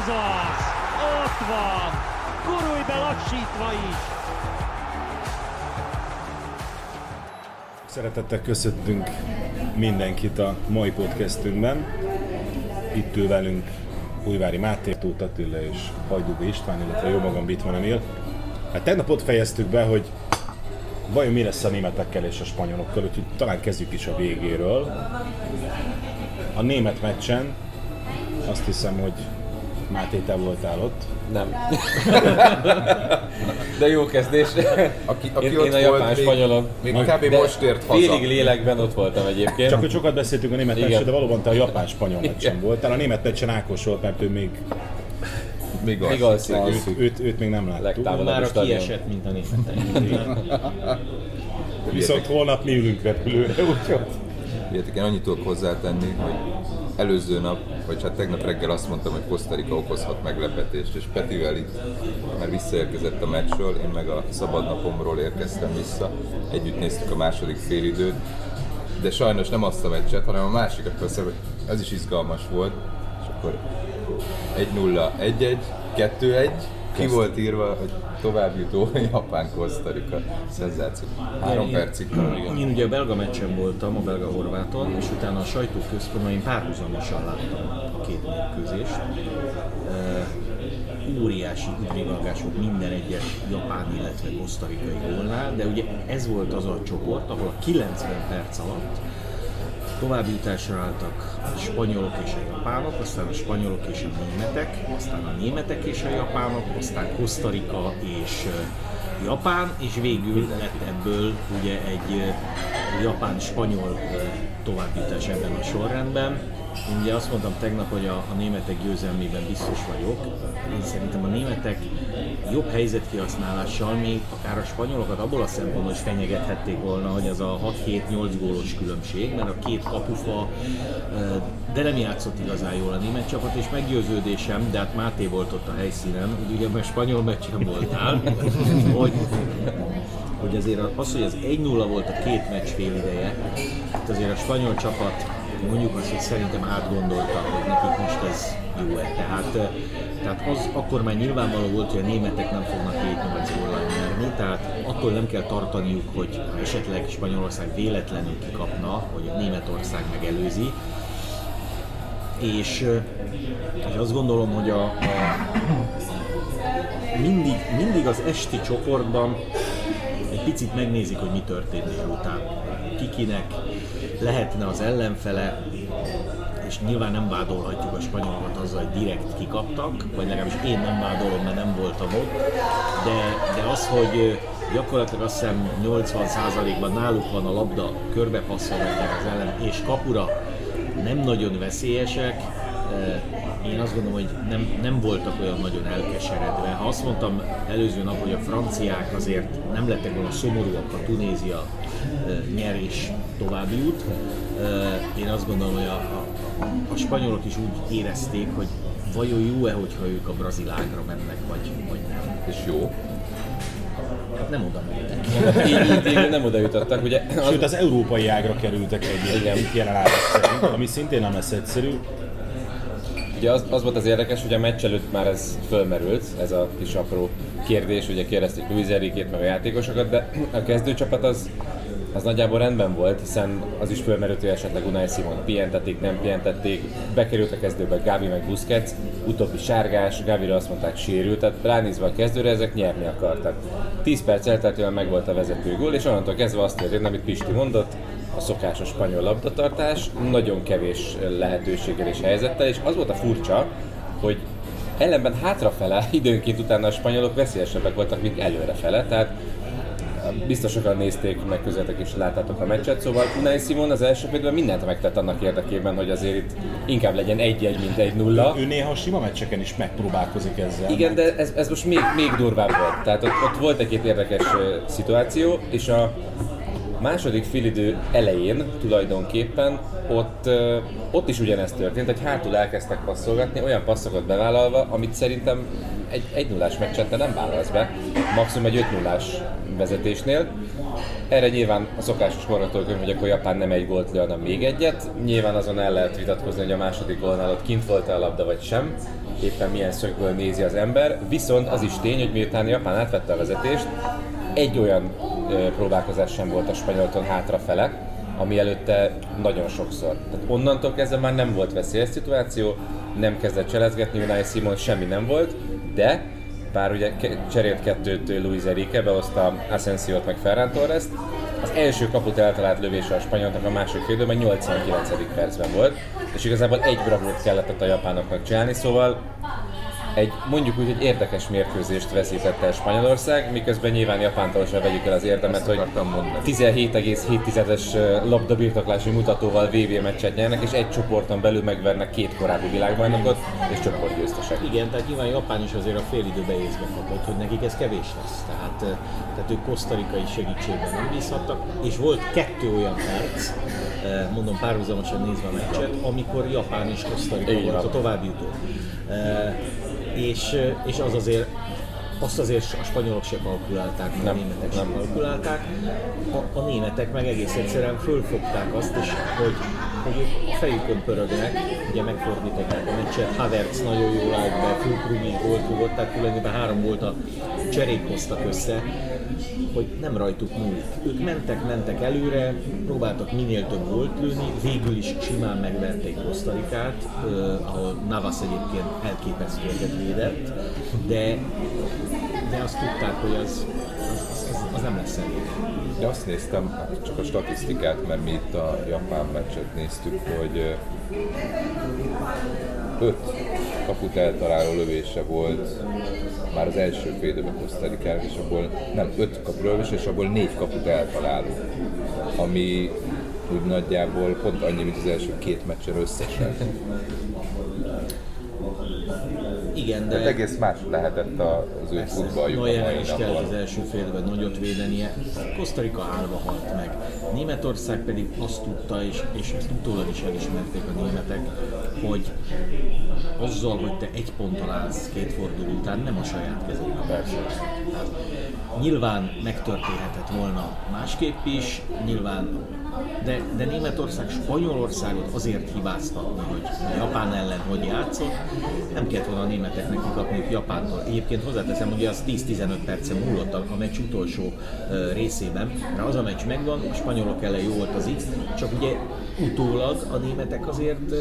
Ez az! Ott van! Gurulj be lassítva is! Szeretettel köszöntünk mindenkit a mai podcastünkben. Itt ül velünk Újvári Máté, Tóth Attila és Hajdúbi István, illetve jó magam Bitman Emil. Hát tegnap ott fejeztük be, hogy vajon mi lesz a németekkel és a spanyolokkal, úgyhogy talán kezdjük is a végéről. A német meccsen azt hiszem, hogy Máté, te voltál ott. Nem. De jó kezdés. Aki, aki Én, ott én a japán még, spanyolon. még kb. Most ért haza. Félig lélekben ott voltam egyébként. Csak hogy sokat beszéltünk a német meccsen, de valóban te a japán-spanyol meccsen Igen. voltál. A német meccsen Ákos volt, mert ő még Még, Még alszik. alszik. őt, őt, őt még nem láttuk. Már a kiesett, mint a németek. Viszont holnap mi ülünk repülőre, úgyhogy Értek, én annyit tudok hozzátenni, hogy előző nap, vagy hát tegnap reggel azt mondtam, hogy Costa Rica okozhat meglepetést, és Petivel itt már visszaérkezett a meccsről, én meg a szabadnapomról érkeztem vissza, együtt néztük a második félidőt, de sajnos nem azt a meccset, hanem a másikat persze, ez is izgalmas volt, és akkor 1-0, 1-1, 2-1, ki volt írva, hogy továbbjutó Japán Costa Rica. Szenzáció. Három Én- percig. Én ugye a belga meccsen voltam, a belga horváton, és utána a sajtóközpontban én párhuzamosan láttam a két mérkőzést. E, óriási üdvrivalgás volt minden egyes japán, illetve kosztarikai gólnál, de ugye ez volt az a csoport, ahol a 90 perc alatt továbbjutásra álltak a spanyolok és a japánok, aztán a spanyolok és a németek, aztán a németek és a japánok, aztán Costa Rica és ö, Japán, és végül lett ebből ugye egy ö, japán-spanyol ö, továbbjutás ebben a sorrendben. Én ugye azt mondtam tegnap, hogy a, a németek győzelmében biztos vagyok. Én szerintem a németek jobb helyzetkihasználással még akár a spanyolokat abból a szempontból is fenyegethették volna, hogy ez a 6-7-8 gólos különbség, mert a két kapufa, de nem játszott igazán jól a német csapat, és meggyőződésem, de hát Máté volt ott a helyszínen, hogy ugye mert spanyol meccsen voltál, hogy hogy azért az, hogy az 1-0 volt a két meccs fél ideje, itt azért a spanyol csapat mondjuk azt, hogy szerintem átgondolta, hogy nekik most ez jó-e. Tehát, eh, tehát az akkor már nyilvánvaló volt, hogy a németek nem fognak 7-8 góllal nyerni, tehát attól nem kell tartaniuk, hogy esetleg Spanyolország véletlenül kikapna, hogy Németország megelőzi. És, eh, és azt gondolom, hogy a, a mindig, mindig az esti csoportban egy picit megnézik, hogy mi történt délután. Kikinek lehetne az ellenfele, és nyilván nem vádolhatjuk a spanyolokat azzal, hogy direkt kikaptak, vagy legalábbis én nem vádolom, mert nem voltam ott, de, de az, hogy gyakorlatilag azt hiszem 80%-ban náluk van a labda, körbepasszolhatják az ellen, és kapura nem nagyon veszélyesek, én azt gondolom, hogy nem, nem voltak olyan nagyon elkeseredve. Ha azt mondtam előző nap, hogy a franciák azért nem lettek volna szomorúak, a Tunézia eh, nyer és tovább jut, eh, én azt gondolom, hogy a, a, a spanyolok is úgy érezték, hogy vajon jó-e, hogyha ők a brazil ágra mennek, vagy, vagy nem. És jó. Hát nem oda mentek. Így, így, így nem oda jutottak. Ugye az, Sőt, az európai ágra kerültek egyébként jelenállás szerint, ami szintén nem lesz egyszerű. ugye az, az volt az érdekes, hogy a meccs előtt már ez fölmerült, ez a kis apró kérdés, ugye kérdezték Luis Enrique-t meg a játékosokat, de a kezdőcsapat az, az nagyjából rendben volt, hiszen az is fölmerült, hogy esetleg Unai Simon pihentették, nem pihentették, bekerült a kezdőbe Gavi meg Busquets, utóbbi sárgás, Gavira azt mondták sérült, tehát ránézve a kezdőre ezek nyerni akartak. 10 perc elteltével meg volt a vezető gól, és onnantól kezdve azt történt, amit Pisti mondott, a szokásos spanyol labdatartás, nagyon kevés lehetőséggel és helyzettel, és az volt a furcsa, hogy ellenben hátrafele időnként utána a spanyolok veszélyesebbek voltak, mint előrefele, tehát biztos sokan nézték, meg közöttek és láttátok a meccset, szóval Unai Simon az első félben mindent megtett annak érdekében, hogy azért itt inkább legyen egy-egy, mint egy nulla. Ő néha a sima meccseken is megpróbálkozik ezzel. Igen, de ez, ez most még, még durvább volt. Tehát ott, ott volt egy-két érdekes szituáció, és a, második félidő elején tulajdonképpen ott, ott is ugyanezt történt, hogy hátul elkezdtek passzolgatni, olyan passzokat bevállalva, amit szerintem egy 1 0 meccset te nem vállalsz be, maximum egy 5 0 vezetésnél. Erre nyilván a szokásos forgatókönyv, hogy akkor Japán nem egy gólt lő, hanem még egyet. Nyilván azon el lehet vitatkozni, hogy a második gólnál ott kint volt a labda vagy sem, éppen milyen szögből nézi az ember. Viszont az is tény, hogy miután Japán átvette a vezetést, egy olyan próbálkozás sem volt a spanyolton hátrafele, ami előtte nagyon sokszor. Tehát onnantól kezdve már nem volt veszélyes szituáció, nem kezdett cselezgetni, Unai Simon semmi nem volt, de bár ugye cserélt kettőt Luis Enrique, behozta Asensiót meg Ferran torres az első kaput eltalált lövése a spanyolnak a második félidőben 89. percben volt, és igazából egy bravúrt kellett a japánoknak csinálni, szóval egy mondjuk úgy, hogy érdekes mérkőzést veszítette el Spanyolország, miközben nyilván Japántól sem vegyük el az érdemet, hogy akartam mondani. 17,7-es labdabirtoklási mutatóval VB meccset nyernek, és egy csoporton belül megvernek két korábbi világbajnokot, és csoportgyőztesek. Igen, tehát nyilván Japán is azért a fél időbe észbe kapott, hogy nekik ez kevés lesz. Tehát, eh, tehát ők kosztarikai segítségben nem bízhattak, és volt kettő olyan perc, mondom párhuzamosan nézve a meccset, amikor Japán és Kosztarika volt a további jutó. És, és az azért azt azért a spanyolok se kalkulálták, meg a Nem, németek sem nem. kalkulálták. A, a németek meg egész egyszerűen fölfogták azt is, hogy, hogy a fejükön pörögnek, ugye megfordították a meccset, Havertz nagyon jól állt be, Fulkrug is gólt tehát tulajdonképpen három volt a cserék hoztak össze, hogy nem rajtuk múlik. Ők mentek, mentek előre, próbáltak minél több gólt lőni, végül is simán megverték Kosztarikát, eh, ahol Navas egyébként elképesztőeket védett, de, de azt tudták, hogy az, az, nem lesz elég. De azt néztem, hát csak a statisztikát, mert mi itt a japán meccset néztük, hogy öt kaput eltaláló lövése volt már az első fél időben Kosztarikának, és abból nem öt kapu lövés, és abból négy kaput eltaláló. Ami úgy nagyjából pont annyi, mint az első két meccsen összesen. Igen, de egész más lehetett az ő futballjuk Neuer is kellett az első fél időben nagyot védenie. Kosztarika állva halt meg. Németország pedig azt tudta, és, és ezt utólag is elismerték a németek, hogy azzal, hogy te egy ponttal állsz két forduló után, nem a saját kezedben. Persze. Tehát nyilván megtörténhetett volna másképp is, nyilván de, de Németország Spanyolországot azért hibáztatni, hogy a Japán ellen hogy játszott, nem kellett volna a németeknek kikapniuk Japántól. Egyébként hozzáteszem, hogy az 10-15 percen múlott a, meccs utolsó részében, mert az a meccs megvan, a spanyolok ellen jó volt az X, csak ugye utólag a németek azért,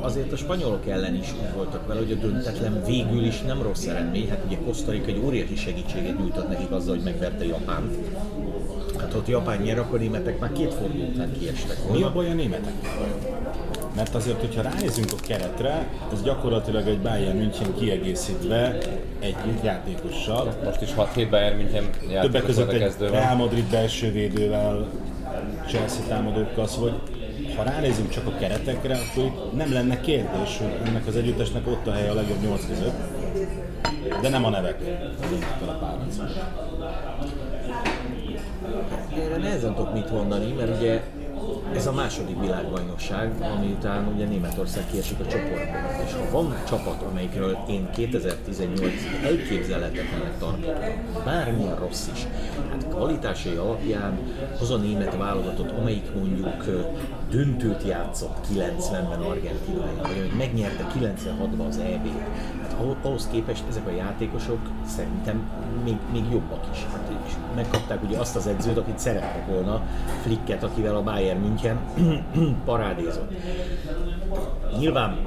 azért a spanyolok ellen is úgy voltak vele, hogy a döntetlen végül is nem rossz eredmény, hát ugye Kosztarik egy óriási segítséget nyújtott nekik azzal, hogy megverte Japánt. Hát ott Japán nyer, akkor a németek már két forduló után kiestek Mi a volna. baj a németek? Mert azért, hogyha ránézünk a keretre, ez gyakorlatilag egy Bayern München kiegészítve egy játékossal. Most is 6-7 Bayern München Többek között egy. Real Madrid belső védővel, Chelsea támadókkal, szóval hogy ha ránézünk csak a keretekre, akkor itt nem lenne kérdés, hogy ennek az együttesnek ott a helye a legjobb nyolc között. De nem a nevek. A párharcban. Erre nehezen tudok mit mondani, mert ugye ez a második világbajnokság, ami után ugye Németország kiesik a csoportból. És ha van csapat, amelyikről én 2018 elképzelhetetlennek tartottam, bármilyen rossz is, hát kvalitásai alapján az a német válogatott, amelyik mondjuk döntőt játszott 90-ben Argentináján, vagy amelyik megnyerte 96-ban az EB-t, hát ahhoz képest ezek a játékosok szerintem még, még jobbak is. Hát, és megkapták ugye azt az edzőt, akit szerettek volna, Flicket, akivel a Bayern München parádézott. Nyilván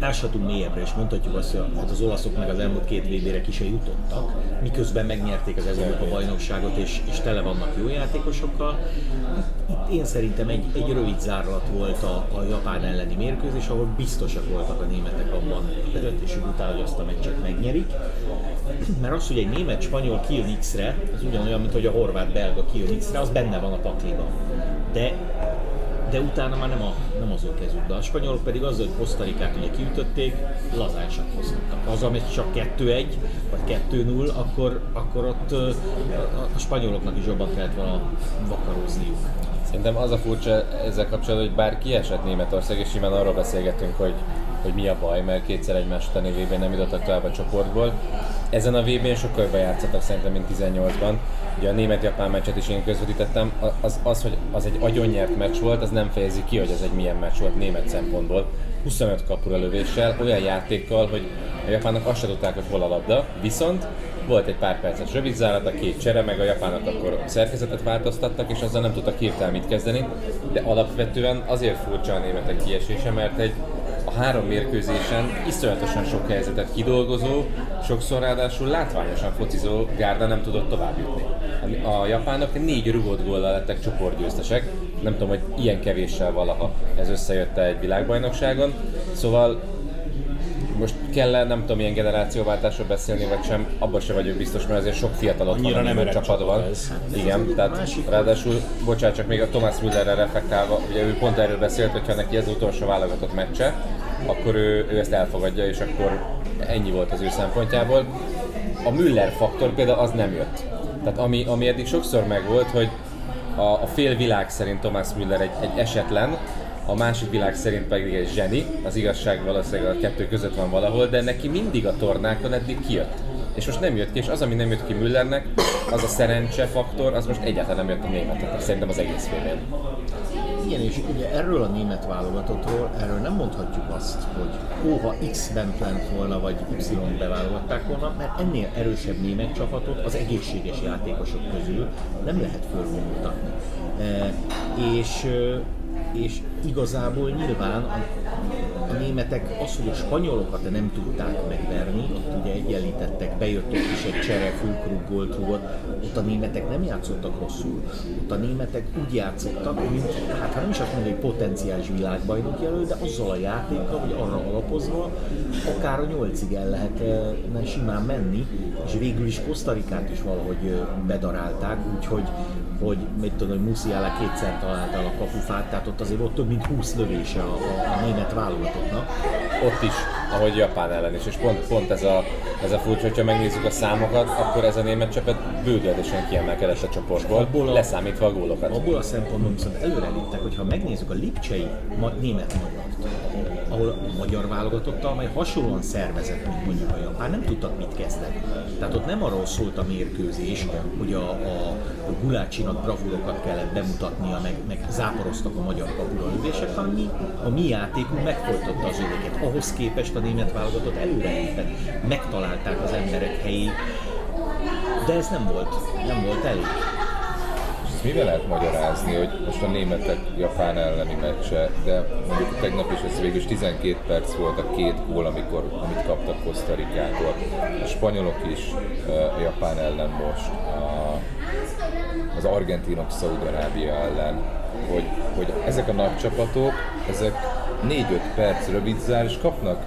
áshatunk mélyebbre, és mondhatjuk azt, hogy hát az olaszok meg az elmúlt két VB-re ki se jutottak, miközben megnyerték az Európa bajnokságot, és, és tele vannak jó játékosokkal. Itt én szerintem egy, egy rövid zárlat volt a, a Japán elleni mérkőzés, ahol biztosak voltak a németek abban a döntésük után, hogy azt a meccset megnyerik. Mert az, hogy egy német-spanyol kijön X-re, az ugyanolyan, mint hogy a horvát-belga kijön X-re, az benne van a pakliban. De de utána már nem, a, nem az ő kezükbe. A spanyolok pedig azzal, hogy Kosztarikát ugye kiütötték, lazánsan hozhattak. Az, amit csak 2-1 vagy 2-0, akkor, akkor ott a, a spanyoloknak is jobban kellett volna vakarózniuk. Szerintem az a furcsa ezzel kapcsolatban, hogy bár kiesett Németország, és simán arról beszélgetünk, hogy, hogy mi a baj, mert kétszer egymás utáni vb nem jutottak tovább a csoportból. Ezen a VB-n sokkal jobban játszottak szerintem, mint 18-ban. Ugye a német-japán meccset is én közvetítettem, az, az, hogy az egy agyonnyert meccs volt, az nem fejezi ki, hogy ez egy milyen meccs volt német szempontból. 25 kapura lövéssel, olyan játékkal, hogy a japánok azt se tudták, hogy hol a labda, viszont volt egy pár perces rövid zárat, a két csere, meg a japánok akkor szerkezetet változtattak, és azzal nem tudtak hirtelen mit kezdeni, de alapvetően azért furcsa a németek kiesése, mert egy a három mérkőzésen iszonyatosan sok helyzetet kidolgozó, sokszor ráadásul látványosan focizó Gárda nem tudott tovább jutni. A japánok négy rugott góllal lettek csoportgyőztesek, nem tudom, hogy ilyen kevéssel valaha ez összejött egy világbajnokságon, szóval most kell -e, nem tudom, milyen generációváltásról beszélni, vagy sem, abban sem vagyok biztos, mert azért sok fiatal ott Annyira van, nem csapat ez. Igen, tehát ráadásul, bocsánat, csak még a Thomas Müllerre reflektálva, ugye ő pont erről beszélt, hogy ha neki ez az utolsó válogatott meccse, akkor ő, ő ezt elfogadja, és akkor ennyi volt az ő szempontjából. A Müller faktor például az nem jött. Tehát ami, ami eddig sokszor megvolt, hogy a, a fél világ szerint Thomas Müller egy, egy esetlen, a másik világ szerint pedig egy zseni, az igazság valószínűleg a kettő között van valahol, de neki mindig a tornákon eddig kijött. És most nem jött ki, és az, ami nem jött ki Müllernek, az a szerencse faktor, az most egyáltalán nem jött a németeknek, szerintem az egész félén. Igen, és ugye erről a német válogatottról, erről nem mondhatjuk azt, hogy ó, ha X bent lent volna, vagy Y beválogatták volna, mert ennél erősebb német csapatot az egészséges játékosok közül nem lehet fölmutatni. E, és, és igazából nyilván a, németek az, hogy a spanyolokat nem tudták megverni, ott ugye egyenlítettek, bejött ott is egy csere, Fulkrug gólt ott a németek nem játszottak rosszul. Ott a németek úgy játszottak, mint, hát ha nem is azt mondja, hogy potenciális világbajnok jelölt, de azzal a játékkal, hogy arra alapozva, akár a nyolcig el lehet eh, simán menni, és végül is Kosztarikát is valahogy bedarálták, úgyhogy hogy mit tudom, hogy Musiala kétszer találta a kapufát, tehát ott azért volt több mint 20 lövése a, a, a német válogatottnak. Ott is, ahogy Japán ellen is, és pont, pont ez, a, ez a furcsa, hogyha megnézzük a számokat, akkor ez a német csapat bődöletesen kiemelkedett a csoportból, Abból a- leszámítva a gólokat. Abból a szempontból viszont előreléptek, hogyha megnézzük a Lipcsei ma- német magyart, ahol a magyar válogatottal, amely hasonlóan szervezett, mint mondjuk a japán, nem tudtak mit kezdeni. Tehát ott nem arról szólt a mérkőzés, hogy a, a, a Gulácsinak bravúrokat kellett bemutatnia, meg, meg záporoztak a magyar kapura lövések, hanem mi, a mi játékunk megfojtotta az öveket. Ahhoz képest a német válogatott előrelépett, megtalálták az emberek helyét, de ez nem volt, nem volt elég. Ezt mivel lehet magyarázni, hogy most a németek Japán elleni meccse, de mondjuk tegnap is ez végül is 12 perc volt a két gól, amikor, amit kaptak Kosztarikától. A spanyolok is a Japán ellen most, a, az argentinok Szaúd-Arábia ellen, hogy, hogy ezek a nagy csapatok, ezek 4-5 perc rövid zár, és kapnak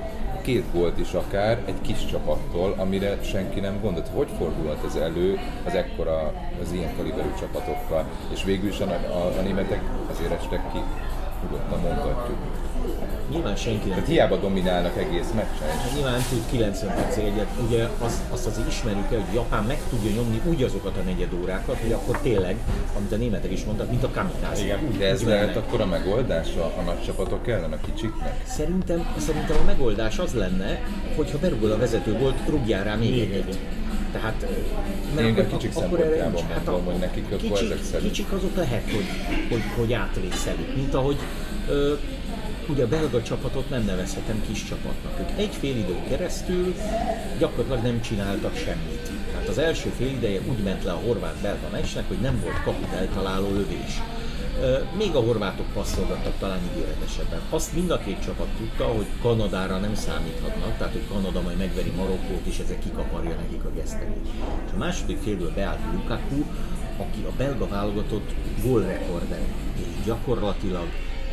két gólt is akár egy kis csapattól, amire senki nem gondolt. Hogy fordulhat ez elő az ekkora, az ilyen kaliberű csapatokkal? És végül is a, a, a németek ezért estek ki, nyugodtan mondhatjuk. Nyilván senki nem Tehát hiába dominálnak egész meccsen, Hát Nyilván nem tud 90 percig egyet. Ugye azt, azt azért ismerjük el, hogy Japán meg tudja nyomni úgy azokat a negyed órákat, hogy akkor tényleg, amit a németek is mondtak, mint a kamikáz. Igen, de ez lehet akkor a megoldás a, a nagy csapatok ellen, a kicsiknek? Szerintem, szerintem a megoldás az lenne, hogyha berugod a vezető volt, rúgjál rá még egyet. Tehát, Én akkor- a kicsik akkor erre nincs. Hát mondom, hogy nekik kicsik, ezek szerint. Kicsik azok lehet, hogy, hogy, hogy átvészelik, mint ahogy ö, ugye a belga csapatot nem nevezhetem kis csapatnak. Ők egy fél idő keresztül gyakorlatilag nem csináltak semmit. Tehát az első fél ideje úgy ment le a horvát-belga meccsnek, hogy nem volt kaput eltaláló lövés. Még a horvátok passzolgattak talán ígéretesebben. Azt mind a két csapat tudta, hogy Kanadára nem számíthatnak, tehát hogy Kanada majd megveri Marokkót, és ezek kikaparja nekik a gesztenét. És a második félből beállt Lukaku, aki a belga válogatott gólrekorder, és gyakorlatilag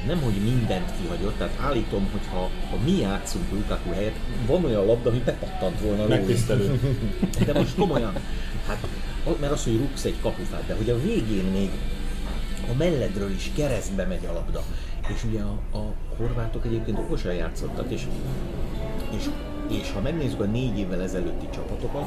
nem, hogy mindent kihagyott, tehát állítom, hogy ha, ha mi játszunk Lukaku helyett, van olyan labda, ami bepattant volna. Megtisztelő. De most komolyan, hát, mert az, hogy rúgsz egy kapufát, de hogy a végén még a melledről is keresztbe megy a labda. És ugye a, a horvátok egyébként okosan játszottak, és, és, és ha megnézzük a négy évvel ezelőtti csapatokat,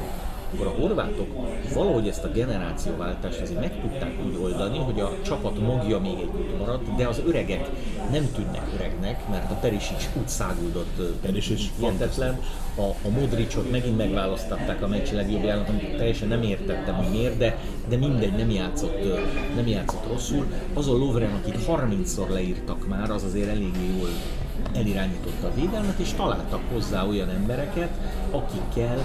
akkor a horvátok valahogy ezt a generációváltást azért meg tudták úgy oldani, hogy a csapat magja még együtt maradt, de az öregek nem tűnnek öregnek, mert a Perisic úgy száguldott Perisic hihetetlen. A, a Modricot megint megválasztották a meccs legjobbjának, amit teljesen nem értettem, hogy miért, de, de mindegy, nem játszott, nem játszott rosszul. Az a Lovren, akit 30-szor leírtak már, az azért eléggé jól elirányította a védelmet, és találtak hozzá olyan embereket, akikkel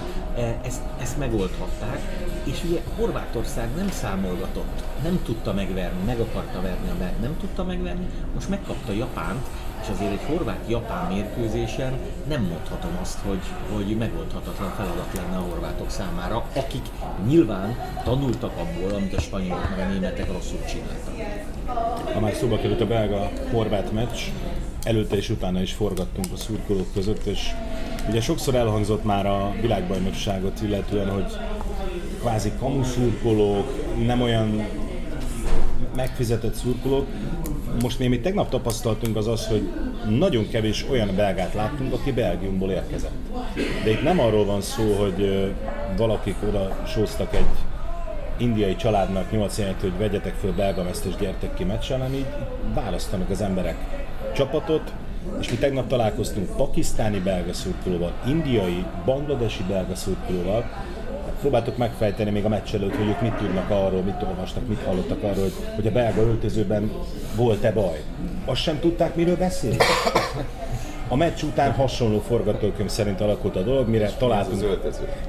ezt, ezt megoldhatták, és ugye Horvátország nem számolgatott, nem tudta megverni, meg akarta verni meg, nem tudta megverni, most megkapta Japánt, és azért egy horvát-japán mérkőzésen nem mondhatom azt, hogy, hogy megoldhatatlan feladat lenne a horvátok számára, akik nyilván tanultak abból, amit a spanyolok meg a németek rosszul csináltak. Ha már szóba került a belga-horvát meccs, előtte és utána is forgattunk a szurkolók között, és ugye sokszor elhangzott már a világbajnokságot illetően, hogy kvázi kamuszurkolók, nem olyan megfizetett szurkolók. Most mi, amit tegnap tapasztaltunk az az, hogy nagyon kevés olyan belgát láttunk, aki Belgiumból érkezett. De itt nem arról van szó, hogy valakik oda sóztak egy indiai családnak 8 évet, hogy vegyetek föl belga és gyertek ki meccsen, hanem így választanak az emberek csapatot, és mi tegnap találkoztunk pakisztáni belga szurkolóval, indiai, bangladesi belga szurkolóval, próbáltuk megfejteni még a meccs előtt, hogy ők mit tudnak arról, mit olvastak, mit hallottak arról, hogy, hogy a belga öltözőben volt-e baj. Azt sem tudták, miről beszél. A meccs után hasonló forgatókönyv szerint alakult a dolog, mire találtunk,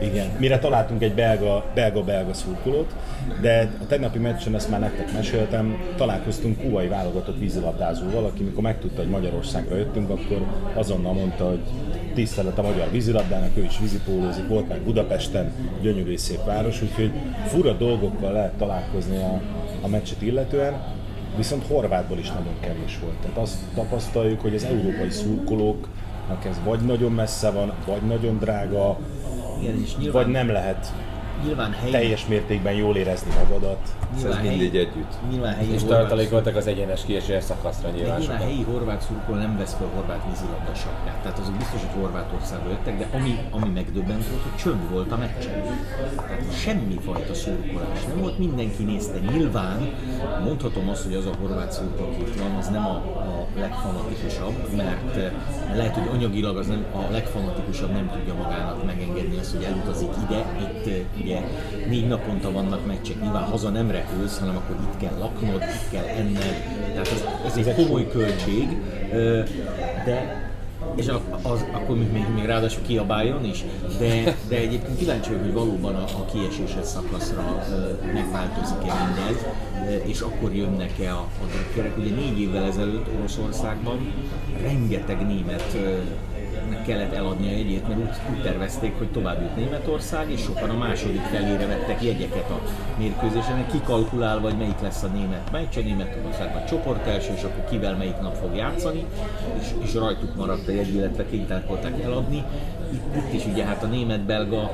igen, mire találtunk egy belga, belga-belga szurkolót, de a tegnapi meccsen, ezt már nektek meséltem, találkoztunk kubai válogatott vízilabdázóval, aki mikor megtudta, hogy Magyarországra jöttünk, akkor azonnal mondta, hogy tisztelet a magyar vízilabdának, ő is vízipólózik, volt már Budapesten, gyönyörű szép város, úgyhogy fura dolgokkal lehet találkozni a, a meccset illetően, viszont Horvátból is nagyon kevés volt. Tehát azt tapasztaljuk, hogy az európai szurkolóknak ez vagy nagyon messze van, vagy nagyon drága, Igen, és nyilván, vagy nem lehet nyilván helyi, teljes mértékben jól érezni magadat. nyilván Ez mindig együtt. Nyilván helyi És tartalékoltak az egyenes kiesés szakaszra nyilván nyilván helyi horvát szurkol nem vesz fel horvát vízilabda sapkát. Tehát azok biztos, hogy Horvátországba jöttek, de ami, ami megdöbbent volt, hogy csönd volt a meccsen. Tehát semmi fajta szurkolás nem volt, mindenki nézte. Nyilván mondhatom azt, hogy az a horvát szurkol, aki van, az nem a, a legfanatikusabb, mert eh, lehet, hogy anyagilag az nem, a legfanatikusabb nem tudja magának megengedni azt, hogy elutazik ide. Itt eh, ugye négy naponta vannak meccsek, nyilván haza nem repülsz, hanem akkor itt kell laknod, itt kell enned. Tehát ez, ez egy komoly költség, ö, de és a, az, akkor még, még, még ráadásul kiabáljon is, de, de egyébként kíváncsi vagyok, hogy valóban a, a kieséses szakaszra megváltozik-e mindez, és akkor jönnek-e a, a drukkerek. Ugye négy évvel ezelőtt Oroszországban rengeteg német nek kellett eladni a jegyét, mert úgy, úgy tervezték, hogy tovább jut Németország, és sokan a második felére vettek jegyeket a mérkőzésen, kikalkulálva, hogy melyik lesz a német meccs, a Németországban csoport első, és akkor kivel melyik nap fog játszani, és, és rajtuk maradt a jegy, illetve kénytelenek voltak eladni. Itt, itt is ugye hát a német-belga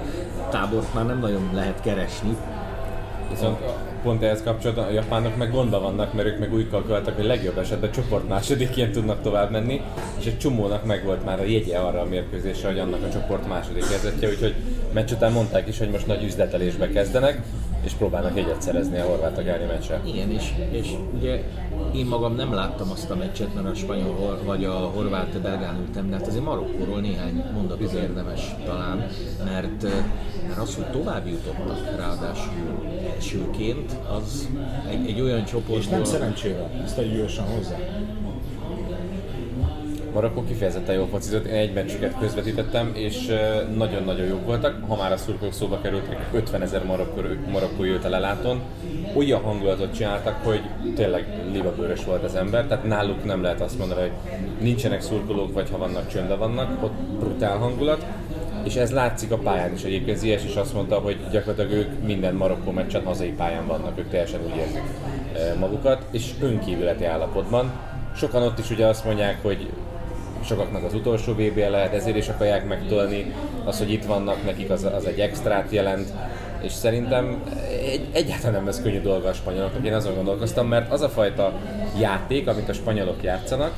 tábort már nem nagyon lehet keresni, Viszont pont ehhez kapcsolatban a japánok meg gondba vannak, mert ők meg úgy kalkuláltak, hogy legjobb esetben csoport másodikként tudnak tovább menni, és egy csomónak meg volt már a jegye arra a mérkőzésre, hogy annak a csoport második kezdetje, úgyhogy meccs után mondták is, hogy most nagy üzletelésbe kezdenek, és próbálnak jegyet szerezni a horvát gári meccsre. Igen, és, és ugye én magam nem láttam azt a meccset, mert a spanyol vagy a horvát belgán ültem, de hát azért Marokkóról néhány mondatot érdemes talán, mert, mert az, hogy tovább jutottak ráadásul elsőként, az egy, egy olyan csoportból... És nem szerencsével, ezt tegyük gyorsan hozzá. Marokkó kifejezetten jól focizott, én egy meccsüket közvetítettem, és nagyon-nagyon jók voltak. Ha már a szurkolók szóba kerültek, 50 ezer marokkó, jött el leláton. Olyan hangulatot csináltak, hogy tényleg libabőrös volt az ember, tehát náluk nem lehet azt mondani, hogy nincsenek szurkolók, vagy ha vannak, csöndbe vannak, ott brutál hangulat. És ez látszik a pályán is egyébként. Ziyech is azt mondta, hogy gyakorlatilag ők minden Marokkó meccsen hazai pályán vannak, ők teljesen úgy érzik magukat, és önkívületi állapotban. Sokan ott is ugye azt mondják, hogy sokaknak az utolsó vb lehet, ezért is akarják megtolni. Az, hogy itt vannak, nekik az, az egy extrát jelent. És szerintem egy, egyáltalán nem lesz könnyű dolga a spanyoloknak, én azon gondolkoztam, mert az a fajta játék, amit a spanyolok játszanak,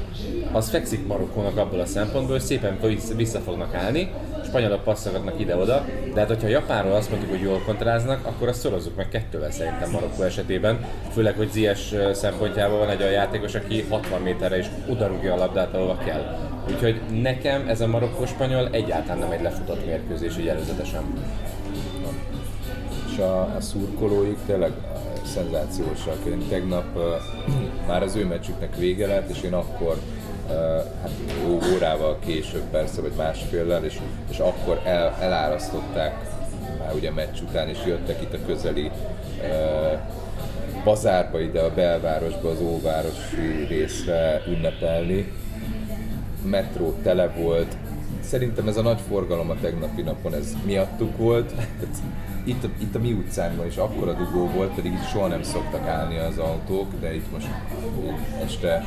az fekszik Marokkónak abból a szempontból, hogy szépen vissza fognak állni, spanyolok passzolgatnak ide-oda, de hát hogyha Japánról azt mondjuk, hogy jól kontráznak, akkor azt szorozzuk meg kettővel szerintem Marokkó esetében, főleg, hogy Zies szempontjából van egy olyan játékos, aki 60 méterre is odarúgja a labdát, ahova kell. Úgyhogy nekem ez a marokkó-spanyol egyáltalán nem egy lefutott mérkőzés, így előzetesen. és a, a szurkolóik tényleg szenzációsak. Én tegnap uh, már az ő meccsüknek vége lett, és én akkor hát órával később persze, vagy másféllel, és, és akkor el, elárasztották már ugye meccs után, és jöttek itt a közeli bazárba ide a belvárosba, az óvárosi részre ünnepelni. Metró tele volt, Szerintem ez a nagy forgalom a tegnapi napon, ez miattuk volt. Itt, itt a mi utcánkban is akkora dugó volt, pedig itt soha nem szoktak állni az autók, de itt most este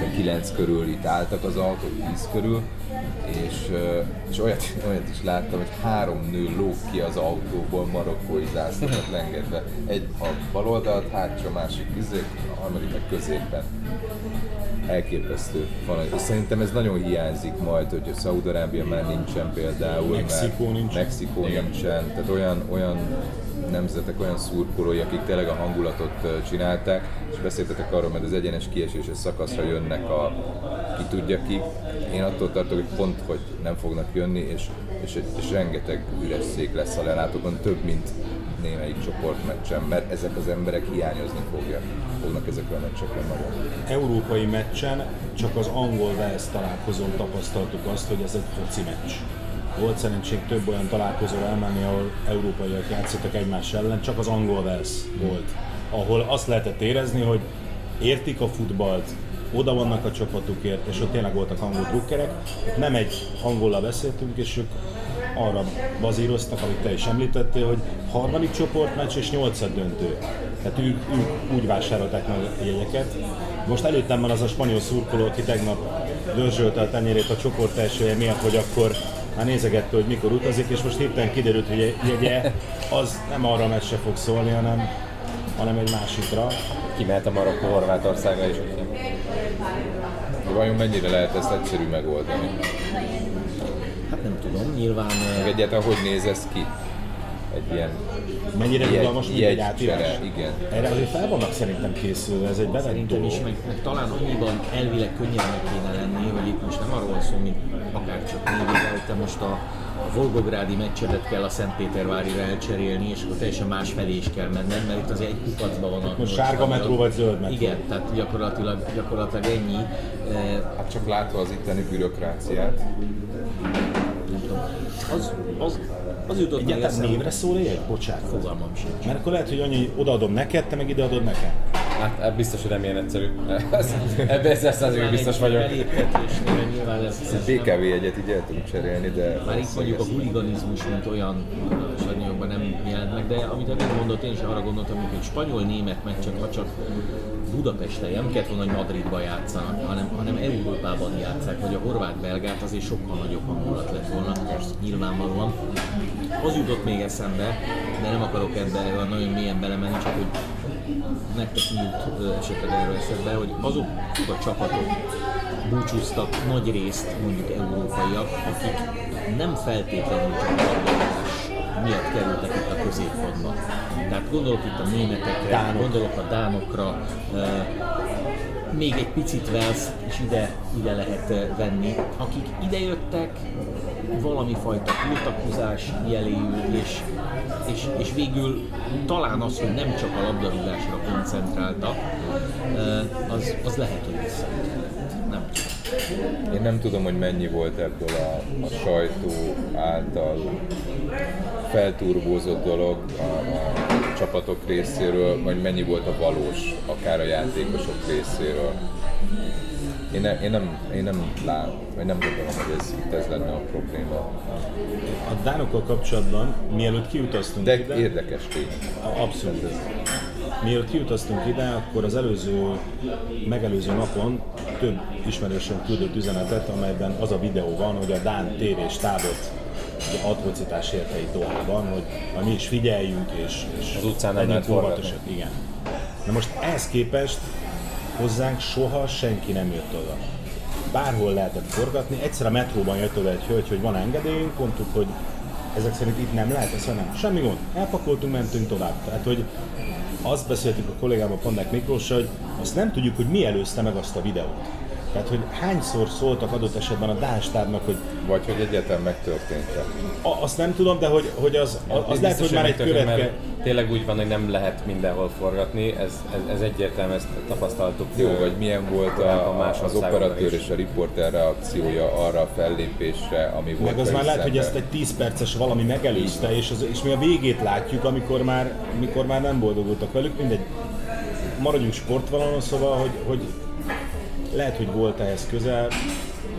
a 9 körül itt álltak az autók, 10 körül, és, és olyat, olyat is láttam, hogy három nő lóg ki az autóból marokkói zászlókat lengetve. Egy a bal oldalt, hátsó, a másik izé, a harmadik meg középen elképesztő. Van, és szerintem ez nagyon hiányzik majd, hogy a Szaúd-Arábia már nincsen például. Mexikó nincsen. Mexikó nincsen. Tehát olyan, olyan nemzetek, olyan szurkolói, akik tényleg a hangulatot csinálták, és beszéltetek arról, mert az egyenes kieséses szakaszra jönnek a ki tudja ki. Én attól tartok, hogy pont, hogy nem fognak jönni, és, és, és rengeteg üres szék lesz a lelátókon, több, mint némelyik csoportmeccsen, mert ezek az emberek hiányozni fogják, fognak ezekről a meccsekről nagyon. európai meccsen csak az angol Wales találkozón tapasztaltuk azt, hogy ez egy foci meccs. Volt szerencsénk több olyan találkozóra elmenni, ahol európaiak játszottak egymás ellen, csak az angol Wales volt. Ahol azt lehetett érezni, hogy értik a futballt, oda vannak a csapatukért, és ott tényleg voltak angol drukkerek. Nem egy angollal beszéltünk, és ők arra bazíroztak, amit te is említettél, hogy harmadik csoportmeccs és nyolcad döntő. Tehát ők, ők úgy vásárolták meg a jegyeket. Most előttem van az a spanyol szurkoló, aki tegnap dörzsölte a tenyérét a csoport elsője miatt, hogy akkor már nézegette, hogy mikor utazik, és most hirtelen kiderült, hogy jegye az nem arra a meccsre fog szólni, hanem, hanem egy másikra. Kimehet a Marokkó Horvátországra is. De vajon mennyire lehet ezt egyszerű megoldani? Hát nem tudom, nyilván Meg egyáltalán hogy néz ez ki? Egy ilyen Mennyire rugalmas, mint egy átírás. igen. Erre azért fel vannak szerintem készülve, ez egy bevett Szerintem is, meg, meg talán annyiban elvileg könnyebbnek kéne lenni, hogy itt most nem arról van szó, mint akár csak hogy te most a, a Volgográdi meccsedet kell a Szentpétervárira elcserélni, és akkor teljesen más felé is kell menned, mert itt azért egy kupacban van a Most sárga metró vagy zöld metró? Igen, tehát gyakorlatilag, gyakorlatilag ennyi. Eh, Hát csak látva az itteni bürokráciát, nem tudom. Az, az, az jutott meg Egyáltalán eszembe. névre szól egy? Bocsánat. Fogalmam sincs. Mert akkor lehet, hogy annyi, hogy odaadom neked, te meg ide adod nekem. Hát hát biztos, hogy nem ilyen egyszerű. Ebben ezer százalékig biztos vagyok. Ez, BKV jegyet így el tudunk cserélni, de Már itt mondjuk a huliganizmus, mint olyan stadionokban nem jelent meg, de amit Edwin mondott, én is arra gondoltam, hogy egy spanyol-német meccset, ha csak Budapesten, nem kellett volna, hogy Madridban játszanak, hanem, hanem Európában játszák, vagy a horvát-belgát, azért sokkal nagyobb hangulat lett volna, nyilvánvalóan. Az jutott még eszembe, de nem akarok ebbe nagyon mélyen belemenni, csak hogy nektek jut esetleg erről eszembe, hogy azok a csapatok búcsúztak nagy részt mondjuk európaiak, akik nem feltétlenül csak miatt kerültek itt a középpontba. Tehát gondolok itt a németekre, Dánok. gondolok a dánokra, ö, még egy picit Wales is ide, ide lehet ö, venni, akik idejöttek, valami fajta tiltakozás jeléül, és, és, és végül talán az, hogy nem csak a labdarúgásra koncentráltak, ö, az, az lehet, hogy visszaüthetett. Nem tudom. én nem tudom, hogy mennyi volt ebből a, a sajtó által felturbózott dolog a, a csapatok részéről, vagy mennyi volt a valós, akár a játékosok részéről. Én, ne, én nem, én nem látom, vagy nem gondolom, hogy ez, itt ez lenne a probléma. A Dánokkal kapcsolatban, mielőtt kiutaztunk De ide, érdekes tény. abszolút. Mielőtt kiutaztunk ide, akkor az előző, megelőző napon több ismerősöm küldött üzenetet, amelyben az a videó van, hogy a Dán tér és tábot atrocitás érte itt Dohában, hogy na, mi is figyeljünk, és, és Az utcán nem lehet óvatosak. Igen. Na most ehhez képest hozzánk soha senki nem jött oda. Bárhol lehetett forgatni, egyszer a metróban jött oda egy hölgy, hogy van engedélyünk, mondtuk, hogy ezek szerint itt nem lehet, ezt nem. Semmi gond. Elpakoltunk, mentünk tovább. Tehát, hogy azt beszéltük a kollégával, Pandák Miklóssal, hogy azt nem tudjuk, hogy mi előzte meg azt a videót. Tehát, hogy hányszor szóltak adott esetben a Dástábnak, hogy Vagy hogy egyáltalán megtörtént-e. a, azt nem tudom, de hogy, hogy az, az lehet, hogy már egy követke... mert Tényleg úgy van, hogy nem lehet mindenhol forgatni, ez, ez, ez egyértelmű, ezt tapasztaltuk. Jó, vagy milyen volt korábban a, más az operatőr is. és a riporter reakciója arra a fellépésre, ami volt Meg az már lehet, hogy ezt egy 10 perces valami megelőzte, és, az, és mi a végét látjuk, amikor már, amikor már nem boldogultak velük, mindegy. Maradjunk sportvonalon, szóval, hogy, hogy lehet, hogy volt ehhez közel.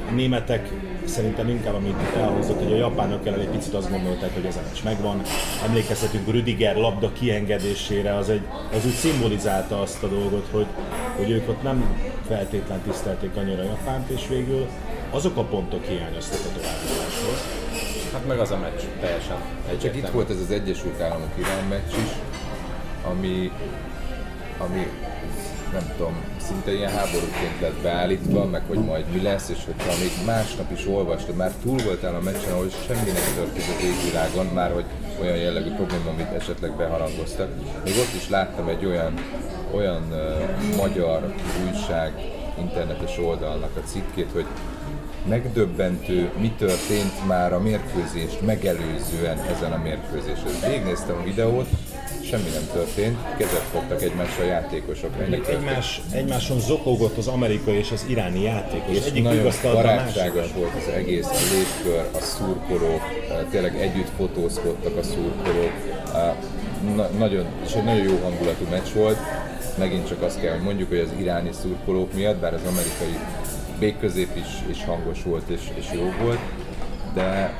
A németek szerintem inkább, amit itt elhozott, hogy a japánok ellen egy picit azt gondolták, hogy ez a meccs megvan. Emlékezhetünk Rüdiger labda kiengedésére, az, egy, az úgy szimbolizálta azt a dolgot, hogy, hogy ők ott nem feltétlen tisztelték annyira Japánt, és végül azok a pontok hiányoztak a továbbjutáshoz. Hát meg az a meccs, teljesen. Csak itt volt ez az Egyesült Államok Irán meccs is, ami, ami nem tudom, szinte ilyen háborúként lett beállítva, meg hogy majd mi lesz, és hogyha még másnap is olvastad, már túl voltál a meccsen, ahol semmi nem történt az égvilágon, már hogy olyan jellegű probléma, amit esetleg beharangoztak. Még ott is láttam egy olyan, olyan uh, magyar újság internetes oldalnak a cikkét, hogy megdöbbentő, mi történt már a mérkőzést megelőzően ezen a mérkőzésen. Végignéztem a videót, semmi nem történt, kezet fogtak egymásra a játékosok. Történt. egymás, egymáson zokogott az amerikai és az iráni játékos. És Egyik nagyon a barátságos másikat. volt az egész, a légkör, a szurkolók, eh, tényleg együtt fotózkodtak a szurkolók. Eh, Na, nagyon, és egy nagyon jó hangulatú meccs volt. Megint csak azt kell, hogy mondjuk, hogy az iráni szurkolók miatt, bár az amerikai végközép is, is hangos volt és, és jó volt, de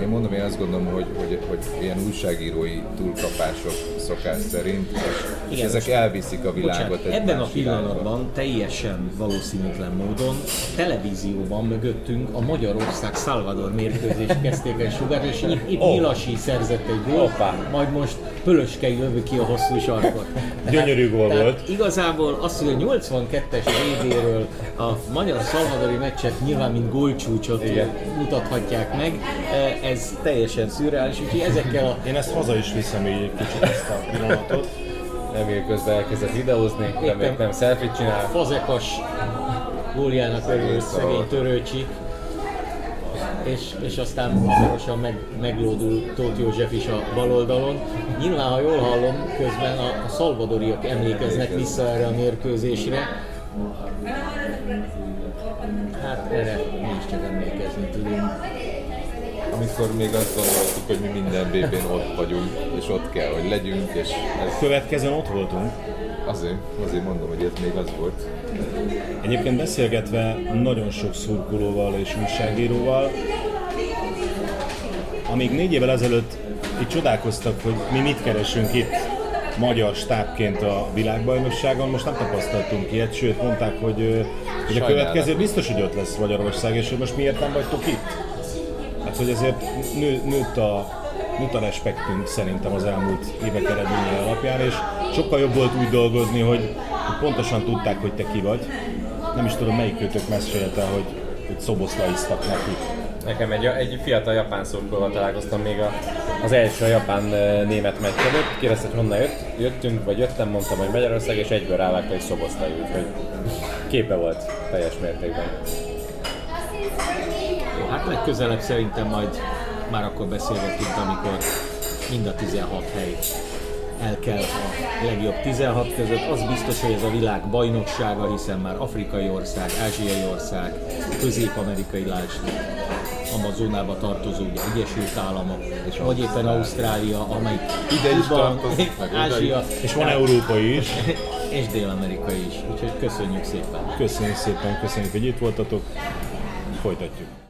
én mondom, én azt gondolom, hogy, hogy, hogy ilyen újságírói túlkapások szokás szerint, és, és Igen, ezek most- elviszik a világot Bocsánat, ebben a más irányba. pillanatban teljesen valószínűtlen módon televízióban mögöttünk a Magyarország Salvador mérkőzést kezdték el sugárni, és itt, itt Ó. Milasi szerzett egy gólt, majd most Pölöskei lövi ki a hosszú sarkot. Gyönyörű gól Tehát volt. Igazából azt, hogy a 82-es VB-ről a magyar szalvadori meccset nyilván mint gólcsúcsot Igen. mutathatják meg, ez teljesen szürreális, úgyhogy ezekkel a Én ezt haza is viszem így egy kicsit ezt a pillanatot. Emil közben elkezdett videózni, de még nem selfie csinál. fazekas góljának örül szegény törőcsik, és, és aztán hamarosan meg, meglódul Tóth József is a bal oldalon. Nyilván, ha jól hallom, közben a, a szalvadoriak emlékeznek vissza erre a mérkőzésre. Hát erre mi is csak emlékezni tudunk. Amikor még azt gondoltuk, hogy mi minden BB-n ott vagyunk, és ott kell, hogy legyünk, és ez Következőn ott voltunk. azért, azért mondom, hogy ez még az volt. Egyébként beszélgetve nagyon sok szurkolóval és újságíróval, amíg négy évvel ezelőtt itt csodálkoztak, hogy mi mit keresünk itt magyar stábként a világbajnokságon, most nem tapasztaltunk ilyet, sőt mondták, hogy, hogy a következő biztos, hogy ott lesz Magyarország, és hogy most miért nem vagytok itt? Hogy ezért nő, nőtt a, nőtt a respektünk szerintem az elmúlt évek eredményei alapján, és sokkal jobb volt úgy dolgozni, hogy, pontosan tudták, hogy te ki vagy. Nem is tudom, melyik kötök mesélte, hogy, hogy szoboszlaiztak neki. Nekem egy, egy fiatal japán szurkolóval találkoztam még a, az első japán-német meccs előtt. Kérdezte, hogy honnan jött, jöttünk, vagy jöttem, mondtam, hogy Magyarország, és egyből rávágta, hogy szoboszlai, úgyhogy képe volt teljes mértékben. Legközelebb szerintem majd már akkor beszélgetünk, amikor mind a 16 hely el kell a legjobb 16 között. Az biztos, hogy ez a világ bajnoksága, hiszen már afrikai ország, ázsiai ország, közép-amerikai lásd, Amazonába tartozó ugye, Egyesült Államok, és vagy éppen Ausztrália, amely Ide is tartozik. Ázsia, És van európai is. és Dél-Amerikai is. Úgyhogy köszönjük szépen! Köszönjük szépen, köszönjük, hogy itt voltatok. Folytatjuk.